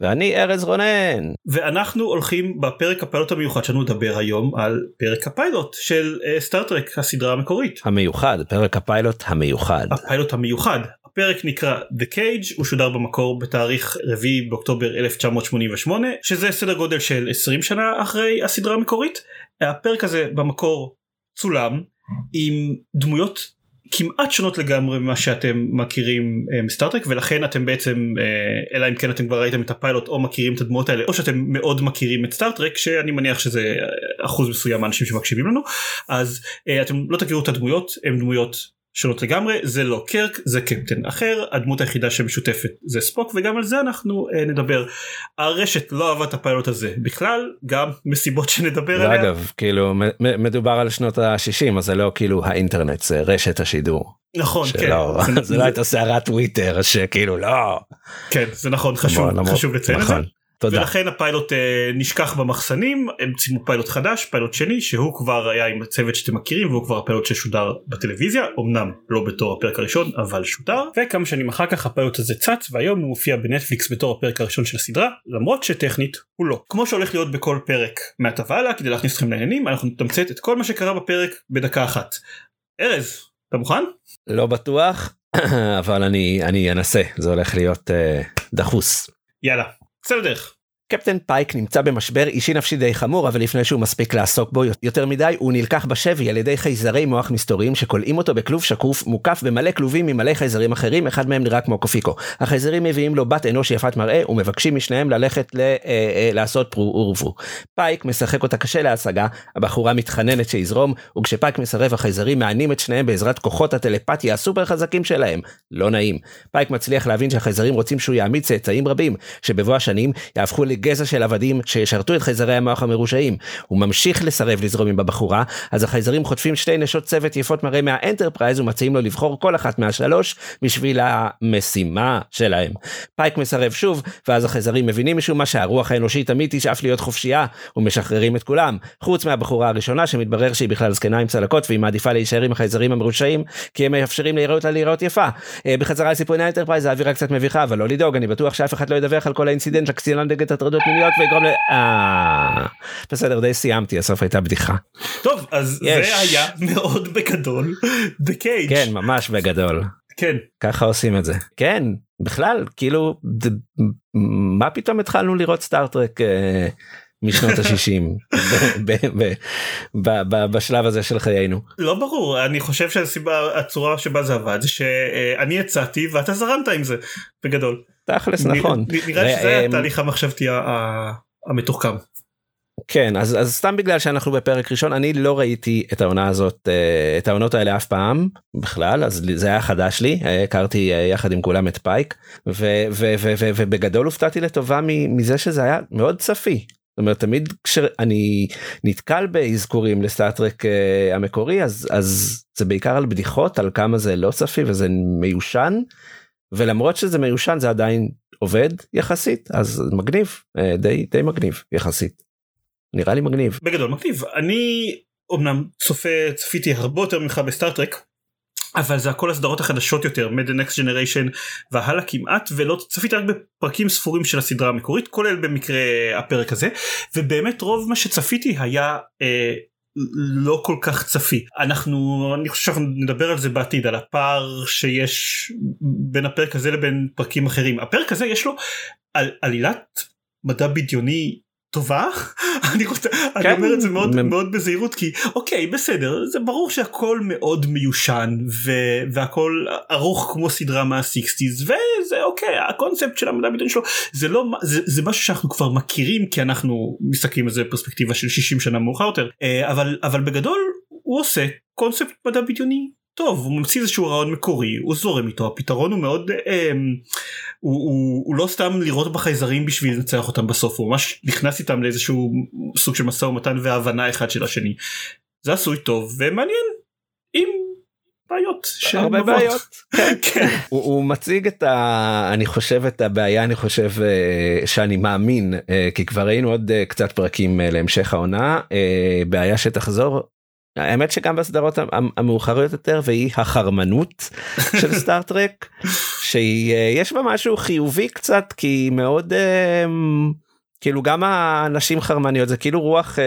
ואני ארז רונן. ואנחנו הולכים בפרק הפיילוט המיוחד שלנו לדבר היום על פרק הפיילוט של סטארטרק uh, הסדרה המקורית. המיוחד, פרק הפיילוט המיוחד. הפיילוט המיוחד. הפרק נקרא The Cage, הוא שודר במקור בתאריך 4 באוקטובר 1988, שזה סדר גודל של 20 שנה אחרי הסדרה המקורית. הפרק הזה במקור צולם עם דמויות כמעט שונות לגמרי ממה שאתם מכירים אה, מסטארטרק ולכן אתם בעצם אה, אלא אם כן אתם כבר ראיתם את הפיילוט או מכירים את הדמות האלה או שאתם מאוד מכירים את סטארטרק שאני מניח שזה אחוז מסוים האנשים שמקשיבים לנו. אז אה, אתם לא תכירו את הדמויות הם דמויות שונות לגמרי זה לא קרק זה קפטן אחר הדמות היחידה שמשותפת זה ספוק וגם על זה אנחנו אה, נדבר. הרשת לא אהבה את הפיילוט הזה בכלל גם מסיבות שנדבר עליה. אגב כאילו מדובר על שנות ה-60 אז זה לא כאילו האינטרנט זה רשת השידור. נכון שלא, כן. זה לא הייתה סערת טוויטר שכאילו לא. כן זה נכון חשוב נכון, חשוב לציין נכון. את זה. תודה. ולכן הפיילוט אה, נשכח במחסנים הם צילמו פיילוט חדש פיילוט שני שהוא כבר היה עם הצוות שאתם מכירים והוא כבר הפיילוט ששודר בטלוויזיה אמנם לא בתור הפרק הראשון אבל שודר וכמה שנים אחר כך הפיילוט הזה צץ והיום הוא מופיע בנטפליקס בתור הפרק הראשון של הסדרה למרות שטכנית הוא לא כמו שהולך להיות בכל פרק מעתה והלאה כדי להכניס אתכם לעניינים אנחנו נתמצת את כל מה שקרה בפרק בדקה אחת. ארז אתה מוכן? לא בטוח אבל אני אני אנסה זה הולך להיות uh, דחוס. יאללה. לדרך. קפטן פייק נמצא במשבר אישי נפשי די חמור אבל לפני שהוא מספיק לעסוק בו יותר מדי הוא נלקח בשבי על ידי חייזרי מוח מסתוריים שכולאים אותו בכלוב שקוף מוקף במלא כלובים ממלא חייזרים אחרים אחד מהם נראה כמו קופיקו. החייזרים מביאים לו בת אנוש יפת מראה ומבקשים משניהם ללכת ל, אה, אה, לעשות פרו ורבו. פייק משחק אותה קשה להשגה הבחורה מתחננת שיזרום וכשפייק מסרב החייזרים מענים את שניהם בעזרת כוחות הטלפתיה הסופר חזקים שלהם. לא נעים. פייק מצליח להבין שהחייזרים רוצים שהוא יעמיד צאצאים רבים שבבוא השנים יהפכו גזע של עבדים שישרתו את חייזרי המוח המרושעים. הוא ממשיך לסרב לזרום עם הבחורה, אז החייזרים חוטפים שתי נשות צוות יפות מראה מהאנטרפרייז ומציעים לו לבחור כל אחת מהשלוש בשביל המשימה שלהם. פייק מסרב שוב, ואז החייזרים מבינים משום מה שהרוח האנושית תמיד תשאף להיות חופשייה, ומשחררים את כולם, חוץ מהבחורה הראשונה שמתברר שהיא בכלל זקנה עם צלקות והיא מעדיפה להישאר עם החייזרים המרושעים, כי הם מאפשרים להיראות לה להיראות יפה. אה, בחזרה לסיפורי האנטרפרייז האווירה קצת מביכה, אבל לא לדאוג, אני בטוח שאף אחד לא ידווח על כל ה incident של קצינה נגד הטרדות מיניות ויגרום ל... אה... בסדר די סיימתי הסוף הייתה בדיחה. טוב אז יש. זה היה מאוד בגדול Cage. כן ממש בגדול. כן. ככה עושים את זה. כן בכלל כאילו מה פתאום התחלנו לראות סטארטרק אה, משנות ה-60 בשלב הזה של חיינו. לא ברור אני חושב שהסיבה הצורה שבה זה עבד זה שאני הצעתי ואתה זרמת עם זה בגדול. תכלס נכון. נראה שזה ו- התהליך המחשבתי המתוחכם. כן אז אז סתם בגלל שאנחנו בפרק ראשון אני לא ראיתי את העונה הזאת אה, את העונות האלה אף פעם בכלל אז זה היה חדש לי אה, הכרתי אה, יחד עם כולם את פייק ו- ו- ו- ו- ובגדול הופתעתי לטובה מזה שזה היה מאוד צפי. זאת אומרת תמיד כשאני נתקל באזכורים לסטארטרק אה, המקורי אז אז זה בעיקר על בדיחות על כמה זה לא צפי וזה מיושן ולמרות שזה מיושן זה עדיין עובד יחסית אז מגניב אה, די די מגניב יחסית. נראה לי מגניב. בגדול מגניב אני אמנם צופה צפיתי הרבה יותר ממך בסטארטרק. אבל זה הכל הסדרות החדשות יותר מד נקסט ג'נריישן והלאה כמעט ולא צפיתי רק בפרקים ספורים של הסדרה המקורית כולל במקרה הפרק הזה ובאמת רוב מה שצפיתי היה אה, לא כל כך צפי. אנחנו אני חושב שאנחנו נדבר על זה בעתיד על הפער שיש בין הפרק הזה לבין פרקים אחרים. הפרק הזה יש לו על, עלילת מדע בדיוני טובה אני רוצה אני כן. אומר את זה מאוד מ- מאוד בזהירות כי אוקיי בסדר זה ברור שהכל מאוד מיושן ו- והכל ארוך כמו סדרה מהסיקסטיז וזה אוקיי הקונספט של המדע בדיוני שלו זה לא זה, זה משהו שאנחנו כבר מכירים כי אנחנו מסתכלים על זה בפרספקטיבה של 60 שנה מאוחר יותר אה, אבל אבל בגדול הוא עושה קונספט מדע בדיוני טוב הוא ממציא איזשהו רעיון מקורי הוא זורם איתו הפתרון הוא מאוד אה, הוא, הוא, הוא לא סתם לראות בחייזרים בשביל לנצח אותם בסוף הוא ממש נכנס איתם לאיזשהו סוג של משא ומתן והבנה אחד של השני. זה עשוי טוב ומעניין עם בעיות הרבה בעיות כן. כן. הוא, הוא מציג את ה... אני חושב את הבעיה אני חושב אה, שאני מאמין אה, כי כבר ראינו עוד אה, קצת פרקים להמשך העונה בעיה שתחזור האמת שגם בסדרות המאוחרות יותר והיא החרמנות של סטארטרק שיש בה משהו חיובי קצת כי היא מאוד כאילו גם הנשים חרמניות זה כאילו רוח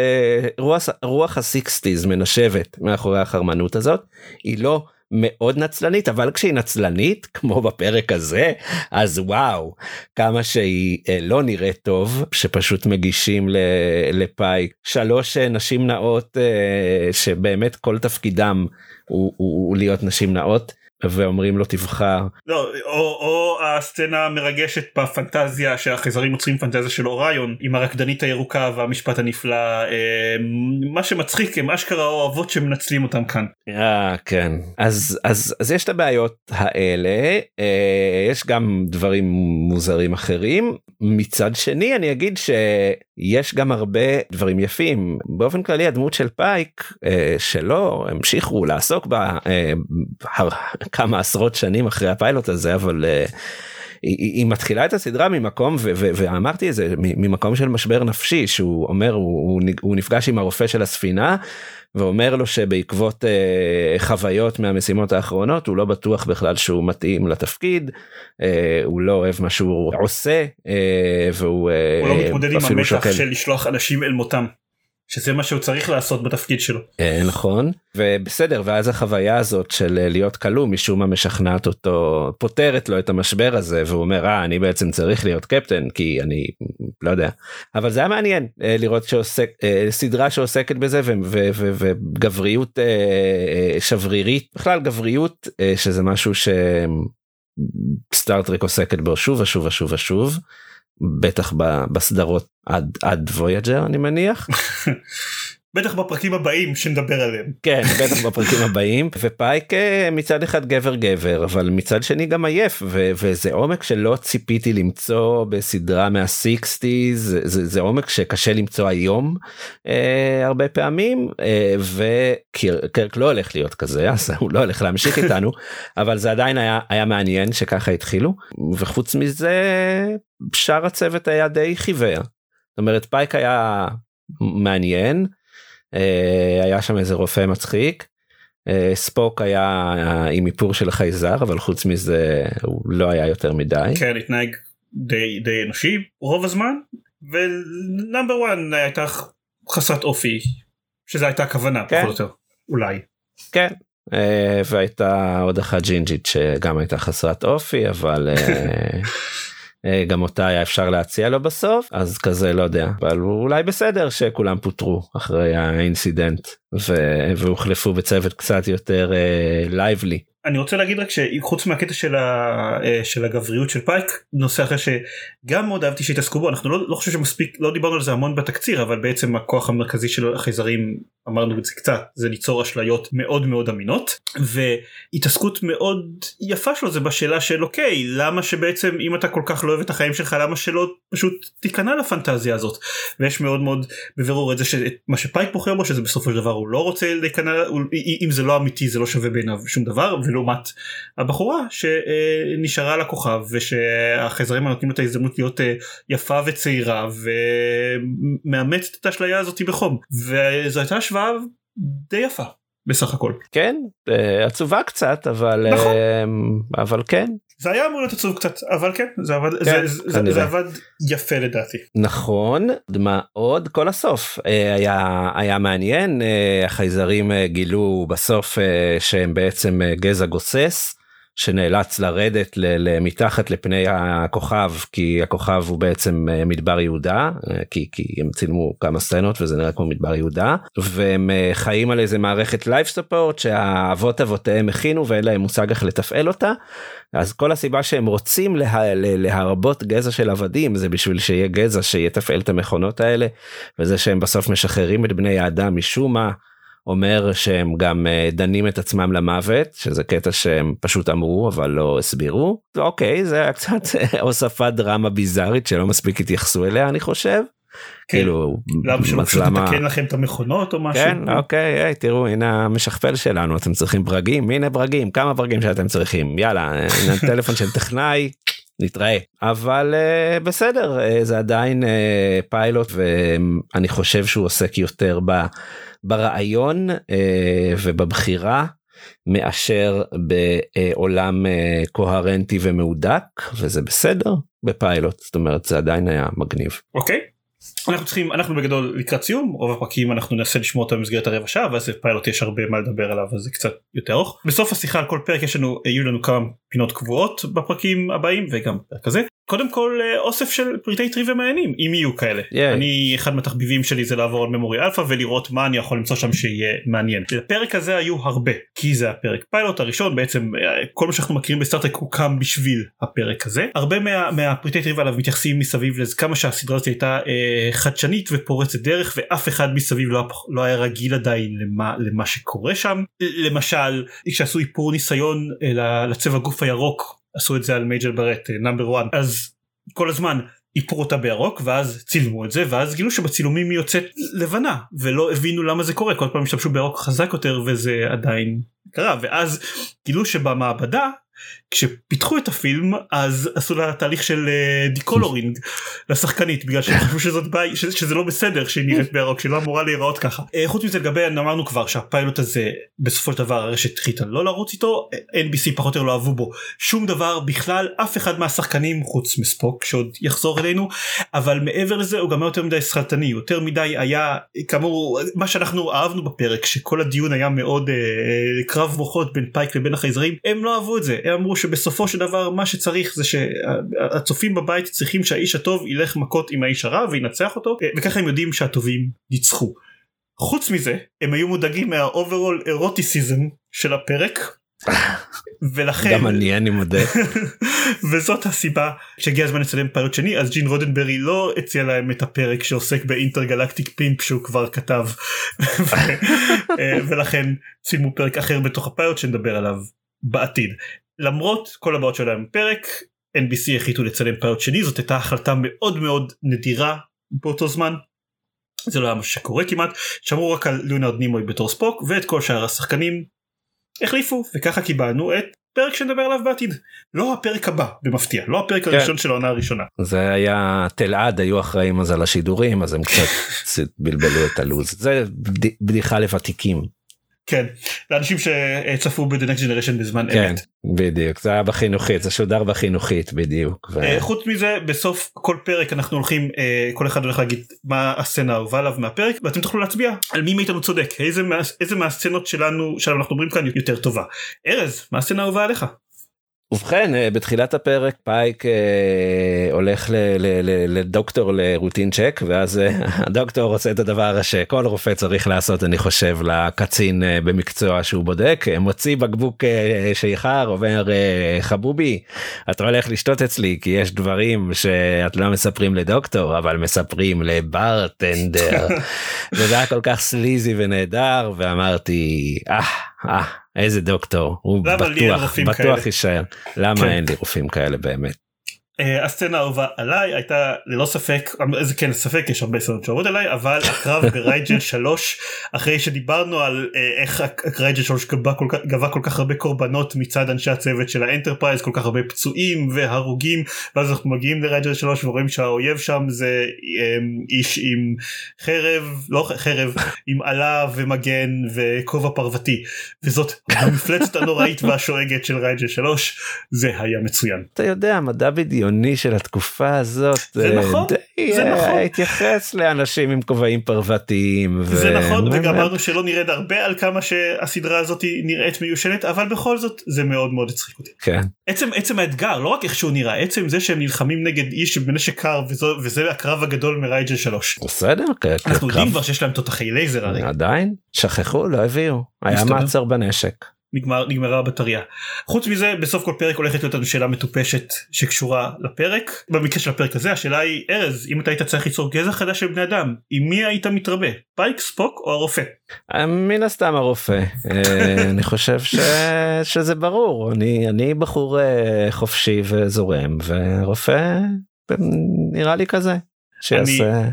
רוח רוח הסיקסטיז מנשבת מאחורי החרמנות הזאת. היא לא מאוד נצלנית אבל כשהיא נצלנית כמו בפרק הזה אז וואו כמה שהיא אה, לא נראית טוב שפשוט מגישים לפייק שלוש אה, נשים נאות אה, שבאמת כל תפקידם הוא, הוא, הוא להיות נשים נאות. ואומרים לו תבחר. לא, או, או הסצנה המרגשת בפנטזיה שהחייזרים יוצרים פנטזיה של אוריון עם הרקדנית הירוקה והמשפט הנפלא אה, מה שמצחיק הם אשכרה אוהבות שמנצלים אותם כאן. אה, כן אז אז אז יש את הבעיות האלה אה, יש גם דברים מוזרים אחרים מצד שני אני אגיד שיש גם הרבה דברים יפים באופן כללי הדמות של פייק אה, שלא המשיכו לעסוק בה אה, כמה עשרות שנים אחרי הפיילוט הזה אבל uh, היא, היא מתחילה את הסדרה ממקום ו, ו, ואמרתי את זה ממקום של משבר נפשי שהוא אומר הוא, הוא נפגש עם הרופא של הספינה ואומר לו שבעקבות uh, חוויות מהמשימות האחרונות הוא לא בטוח בכלל שהוא מתאים לתפקיד uh, הוא לא אוהב מה שהוא עושה uh, והוא הוא לא מתמודד עם המתח של לשלוח אנשים אל מותם. שזה מה שהוא צריך לעשות בתפקיד שלו. אה, נכון ובסדר ואז החוויה הזאת של אה, להיות כלוא משום מה משכנעת אותו פותרת לו את המשבר הזה והוא אומר אה אני בעצם צריך להיות קפטן כי אני לא יודע אבל זה היה מעניין אה, לראות שעוסק סדרה שעוסקת בזה וגבריות שברירית בכלל גבריות שזה משהו שסטארטרק עוסקת בו שוב ושוב ושוב ושוב. בטח בסדרות עד עד וויג'ר אני מניח. בטח בפרקים הבאים שנדבר עליהם. כן בטח בפרקים הבאים ופייק אה, מצד אחד גבר גבר אבל מצד שני גם עייף ו- וזה עומק שלא ציפיתי למצוא בסדרה מה sixties זה, זה, זה עומק שקשה למצוא היום אה, הרבה פעמים אה, וקרק לא הולך להיות כזה אז הוא לא הולך להמשיך איתנו אבל זה עדיין היה היה מעניין שככה התחילו וחוץ מזה שאר הצוות היה די חיוור. זאת אומרת פייק היה מעניין היה שם איזה רופא מצחיק. אה, ספוק היה עם איפור של חייזר אבל חוץ מזה הוא לא היה יותר מדי. כן התנהג די די אנושי רוב הזמן ו Number One הייתה חסרת אופי שזה הייתה הכוונה כן. פחות או יותר אולי. כן אה, והייתה עוד אחת ג'ינג'ית שגם הייתה חסרת אופי אבל אה, גם אותה היה אפשר להציע לו בסוף אז כזה לא יודע אבל אולי בסדר שכולם פוטרו אחרי ה incident והוחלפו בצוות קצת יותר lively. אני רוצה להגיד רק שחוץ מהקטע של, ה, אה, של הגבריות של פייק נושא אחר שגם מאוד אהבתי שהתעסקו בו אנחנו לא, לא חושב שמספיק לא דיברנו על זה המון בתקציר אבל בעצם הכוח המרכזי של החייזרים אמרנו את זה קצת זה ליצור אשליות מאוד מאוד אמינות והתעסקות מאוד יפה שלו זה בשאלה של אוקיי למה שבעצם אם אתה כל כך לא אוהב את החיים שלך למה שלא פשוט תיכנע לפנטזיה הזאת ויש מאוד מאוד בבירור את זה שמה שפייק בוחר בו שזה בסופו של דבר הוא לא רוצה להיכנע אם זה לא אמיתי זה לא שווה בעיניו שום דבר. ולעומת הבחורה שנשארה על הכוכב ושהחייזרים נותנים את ההזדמנות להיות אה, יפה וצעירה ומאמצת את האשליה הזאת בחום וזו הייתה השוואה די יפה. בסך הכל. כן, אה, עצובה קצת אבל נכון. אה, אבל כן. זה היה אמור להיות עצוב קצת אבל כן זה עבד, כן, זה, זה, זה עבד יפה לדעתי. נכון מה עוד כל הסוף היה היה מעניין החייזרים גילו בסוף שהם בעצם גזע גוסס. שנאלץ לרדת מתחת לפני הכוכב כי הכוכב הוא בעצם אה, מדבר יהודה אה, כי, כי הם צילמו כמה סצנות וזה נראה כמו מדבר יהודה והם אה, חיים על איזה מערכת life support שהאבות אבותיהם הכינו ואין להם מושג איך לתפעל אותה אז כל הסיבה שהם רוצים לה, להרבות גזע של עבדים זה בשביל שיהיה גזע שיתפעל את המכונות האלה וזה שהם בסוף משחררים את בני האדם משום מה. אומר שהם גם אה, דנים את עצמם למוות שזה קטע שהם פשוט אמרו אבל לא הסבירו אוקיי זה היה קצת הוספת דרמה ביזארית שלא מספיק התייחסו אליה אני חושב. כן. כאילו למה שלא פשוט לכם את המכונות או משהו? כן אוקיי היי, תראו הנה המשכפל שלנו אתם צריכים ברגים הנה ברגים כמה ברגים שאתם צריכים יאללה הנה טלפון של טכנאי נתראה אבל uh, בסדר uh, זה עדיין uh, פיילוט ואני חושב שהוא עוסק יותר ב, ברעיון uh, ובבחירה מאשר בעולם uh, קוהרנטי ומהודק וזה בסדר בפיילוט זאת אומרת זה עדיין היה מגניב. אוקיי. אנחנו צריכים אנחנו בגדול לקראת סיום רוב הפרקים אנחנו ננסה לשמור אותם במסגרת הרבע שעה ואז פיילוט יש הרבה מה לדבר עליו אז זה קצת יותר ארוך בסוף השיחה על כל פרק יש לנו יהיו לנו כמה פינות קבועות בפרקים הבאים וגם הזה. קודם כל אה, אוסף של פריטי טריוויה מעניינים אם יהיו כאלה. ייי. אני אחד מהתחביבים שלי זה לעבור על Memory Alpha ולראות מה אני יכול למצוא שם שיהיה מעניין. לפרק הזה היו הרבה כי זה הפרק פיילוט הראשון בעצם אה, כל מה שאנחנו מכירים בסטארטרק הוקם בשביל הפרק הזה. הרבה מה, מהפריטי טריוויה עליו מתייחסים מסביב לזה כמה שהסדרה הזאת הייתה אה, חדשנית ופורצת דרך ואף אחד מסביב לא, לא היה רגיל עדיין למה, למה שקורה שם. למשל כשעשו איפור ניסיון אה, לצבע גוף הירוק עשו את זה על מייג'ל ברט Number 1 אז כל הזמן איפרו אותה בירוק ואז צילמו את זה ואז גילו שבצילומים היא יוצאת לבנה ולא הבינו למה זה קורה כל פעם השתמשו בירוק חזק יותר וזה עדיין קרה. ואז גילו שבמעבדה כשפיתחו את הפילם אז עשו לה תהליך של decoloring לשחקנית בגלל שהם חשבו שזאת בעיה שזה, שזה לא בסדר שהיא נראית בירוק שהיא לא אמורה להיראות ככה. אה, חוץ מזה לגבי אמרנו כבר שהפיילוט הזה בסופו של דבר הרשת החליטה לא לרוץ איתו אה, NBC פחות או יותר לא אהבו בו שום דבר בכלל אף אחד מהשחקנים חוץ מספוק שעוד יחזור אלינו אבל מעבר לזה הוא גם היה יותר מדי שכלתני יותר מדי היה כאמור מה שאנחנו אהבנו בפרק שכל הדיון היה מאוד אה, קרב מוחות בין פייק לבין החייזרים הם לא אהבו את זה אמרו שבסופו של דבר מה שצריך זה שהצופים בבית צריכים שהאיש הטוב ילך מכות עם האיש הרע וינצח אותו וככה הם יודעים שהטובים ניצחו. חוץ מזה הם היו מודאגים מה overall eroticism של הפרק ולכן גם אני אני מודה. וזאת הסיבה שהגיע הזמן לצלם פיילוט שני אז ג'ין רודנברי לא הציע להם את הפרק שעוסק באינטרגלקטיק פינק שהוא כבר כתב אה, ולכן צילמו פרק אחר בתוך הפיילוט שנדבר עליו בעתיד למרות כל הבעיות שלהם בפרק NBC החליטו לצלם פיילוט שני זאת הייתה החלטה מאוד מאוד נדירה באותו זמן. זה לא היה משהו שקורה כמעט שמרו רק על ליאונרד נימוי בתור ספוק ואת כל שאר השחקנים החליפו וככה קיבלנו את פרק שנדבר עליו בעתיד לא הפרק הבא במפתיע לא הפרק כן. הראשון של העונה הראשונה זה היה תלעד היו אחראים אז על השידורים אז הם קצת בלבלו את הלו"ז זה בד- בדיחה לוותיקים. כן לאנשים שצפו ב-The Next Generation בזמן כן אמת. בדיוק זה היה בחינוכית זה שודר בחינוכית בדיוק. ו- אה, חוץ מזה בסוף כל פרק אנחנו הולכים אה, כל אחד הולך להגיד מה הסצנה האהובה עליו מהפרק ואתם תוכלו להצביע על מי מאיתנו צודק איזה מה- איזה מהסצנות שלנו שלנו אנחנו מדברים כאן יותר טובה. ארז מה הסצנה האהובה עליך? ובכן אה, בתחילת הפרק פייק אה, הולך ל- ל- ל- לדוקטור לרוטין צ'ק ואז אה, הדוקטור עושה את הדבר שכל רופא צריך לעשות אני חושב לקצין במקצוע שהוא בודק. מוציא בקבוק שיכר אומר חבובי אתה הולך לשתות אצלי כי יש דברים שאת לא מספרים לדוקטור אבל מספרים לברטנדר. וזה היה כל כך סליזי ונהדר ואמרתי אה אה איזה דוקטור הוא בטוח בטוח כאלה?" יישאר למה כן. אין לי רופאים כאלה באמת הסצנה האהובה עליי הייתה ללא ספק איזה כן ספק יש הרבה סצנות שאוהבות עליי אבל הקרב ברייג'ל 3 אחרי שדיברנו על אה, איך רייג'ל 3 גבה כל, כך, גבה כל כך הרבה קורבנות מצד אנשי הצוות של האנטרפרייז כל כך הרבה פצועים והרוגים ואז אנחנו מגיעים לרייג'ל 3 ורואים שהאויב שם זה אה, איש עם חרב לא חרב עם אלה ומגן וכובע פרוותי וזאת המפלצת הנוראית והשואגת של רייג'ל 3 זה היה מצוין. אתה יודע מדע בדיוני של התקופה הזאת זה אה, נכון, די, זה אה, נכון. התייחס לאנשים עם כובעים פרוותיים זה ו- נכון וגם אמרנו שלא נרד הרבה על כמה שהסדרה הזאת נראית מיושנת אבל בכל זאת זה מאוד מאוד הצחיק אותי. כן עצם עצם האתגר לא רק איך שהוא נראה עצם זה שהם נלחמים נגד איש בנשק קר וזו, וזה הקרב הגדול מרייג'ל 3. בסדר כ- אנחנו. יודעים כבר שיש להם תותחי לייזר הרי. עדיין שכחו לא הביאו היה. מעצר בנשק נגמר נגמרה הבטריה. חוץ מזה בסוף כל פרק הולכת להיות לנו שאלה מטופשת שקשורה לפרק במקרה של הפרק הזה השאלה היא ארז אם אתה היית צריך ליצור גזע חדש של בני אדם עם מי היית מתרבה פייק ספוק או הרופא. אה, מן הסתם הרופא אה, אני חושב ש... שזה ברור אני אני בחור אה, חופשי וזורם ורופא נראה לי כזה. שיעשה. אני,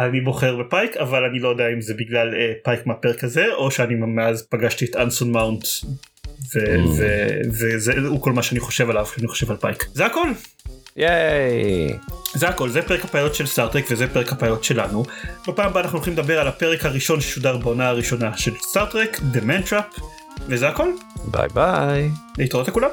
אני בוחר בפייק אבל אני לא יודע אם זה בגלל אה, פייק מהפרק הזה או שאני מאז פגשתי את אנסון מאונט וזה הוא כל מה שאני חושב עליו כשאני חושב על פייק זה הכל. ייי. זה הכל זה פרק הפיילוט של סטארטרק וזה פרק הפיילוט שלנו. בפעם הבאה אנחנו הולכים לדבר על הפרק הראשון ששודר בעונה הראשונה של סטארטרק The Man Trap וזה הכל. ביי ביי. להתראות לכולם.